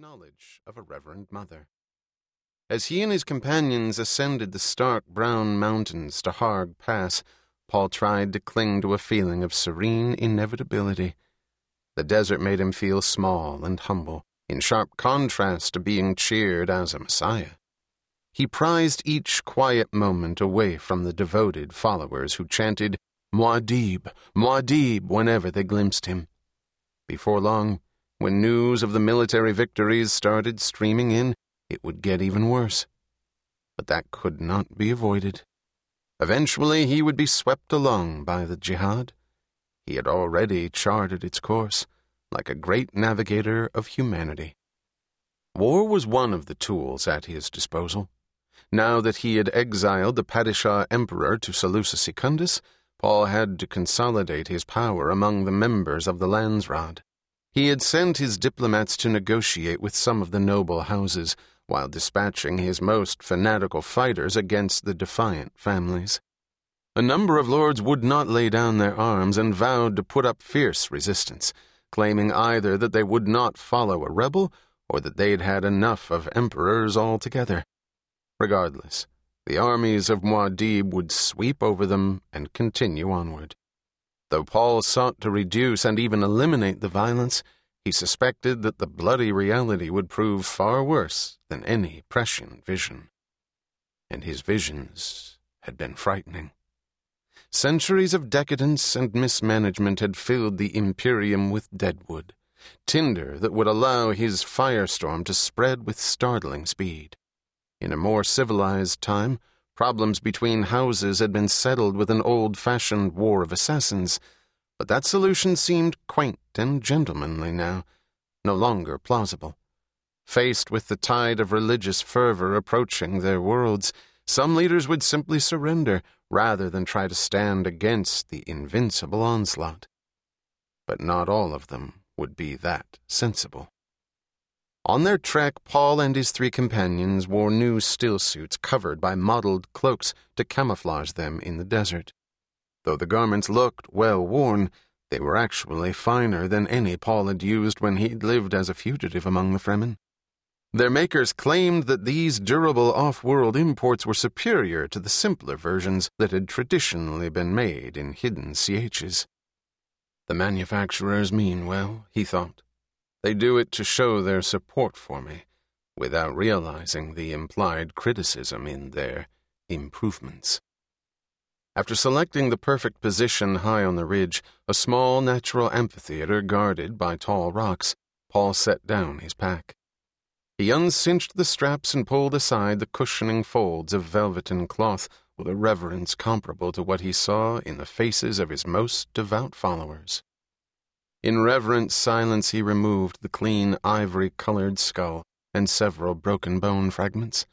knowledge of a reverend mother. As he and his companions ascended the stark brown mountains to Harg Pass, Paul tried to cling to a feeling of serene inevitability. The desert made him feel small and humble, in sharp contrast to being cheered as a messiah. He prized each quiet moment away from the devoted followers who chanted Muad'Dib, Muad'Dib whenever they glimpsed him. Before long, when news of the military victories started streaming in, it would get even worse. But that could not be avoided. Eventually, he would be swept along by the jihad. He had already charted its course, like a great navigator of humanity. War was one of the tools at his disposal. Now that he had exiled the Padishah Emperor to Salusa Secundus, Paul had to consolidate his power among the members of the Landsraad. He had sent his diplomats to negotiate with some of the noble houses, while dispatching his most fanatical fighters against the defiant families. A number of lords would not lay down their arms and vowed to put up fierce resistance, claiming either that they would not follow a rebel or that they'd had enough of emperors altogether. Regardless, the armies of Muad'Dib would sweep over them and continue onward. Though Paul sought to reduce and even eliminate the violence, he suspected that the bloody reality would prove far worse than any prescient vision. And his visions had been frightening. Centuries of decadence and mismanagement had filled the Imperium with deadwood, tinder that would allow his firestorm to spread with startling speed. In a more civilized time, problems between houses had been settled with an old fashioned war of assassins, but that solution seemed quaint and gentlemanly now, no longer plausible. Faced with the tide of religious fervor approaching their worlds, some leaders would simply surrender rather than try to stand against the invincible onslaught. But not all of them would be that sensible. On their trek, Paul and his three companions wore new stillsuits covered by mottled cloaks to camouflage them in the desert. Though the garments looked well worn, they were actually finer than any Paul had used when he'd lived as a fugitive among the Fremen. Their makers claimed that these durable off world imports were superior to the simpler versions that had traditionally been made in hidden sietches. The manufacturers mean well, he thought. They do it to show their support for me, without realizing the implied criticism in their improvements. After selecting the perfect position high on the ridge, a small natural amphitheater guarded by tall rocks, Paul set down his pack. He uncinched the straps and pulled aside the cushioning folds of velveteen cloth with a reverence comparable to what he saw in the faces of his most devout followers. In reverent silence, he removed the clean ivory colored skull and several broken bone fragments,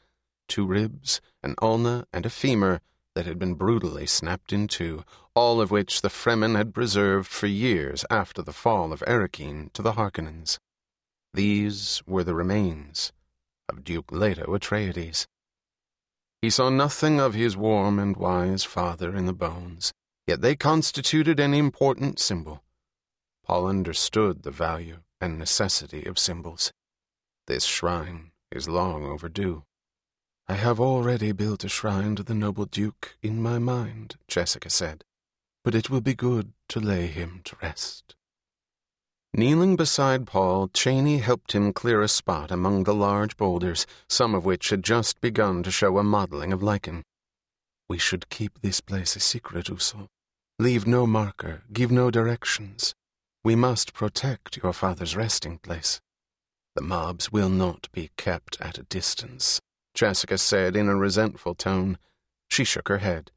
two ribs, an ulna, and a femur that had been brutally snapped in two, all of which the Fremen had preserved for years after the fall of Arrakeen to the Harkonnens. These were the remains of Duke Leto Atreides. He saw nothing of his warm and wise father in the bones, yet they constituted an important symbol. Paul understood the value and necessity of symbols. This shrine is long overdue. I have already built a shrine to the noble Duke in my mind, Jessica said, but it will be good to lay him to rest. Kneeling beside Paul, Chani helped him clear a spot among the large boulders, some of which had just begun to show a mottling of lichen. We should keep this place a secret, Usul. Leave no marker, give no directions. We must protect your father's resting place. The mobs will not be kept at a distance, Jessica said in a resentful tone. She shook her head.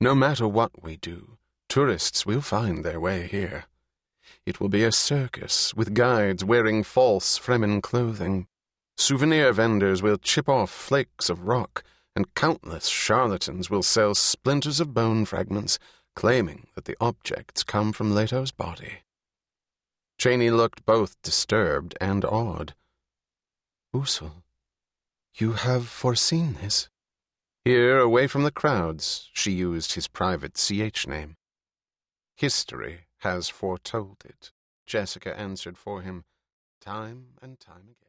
No matter what we do, tourists will find their way here. It will be a circus with guides wearing false Fremen clothing. Souvenir vendors will chip off flakes of rock, and countless charlatans will sell splinters of bone fragments, claiming that the objects come from Leto's body. Chani looked both disturbed and awed. Usul, you have foreseen this? Here, away from the crowds, she used his private sietch name. History has foretold it, Jessica answered for him, time and time again.